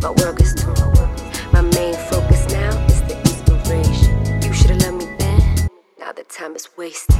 My work is torn. My main focus now is the inspiration. You should've loved me then. Now the time is wasted.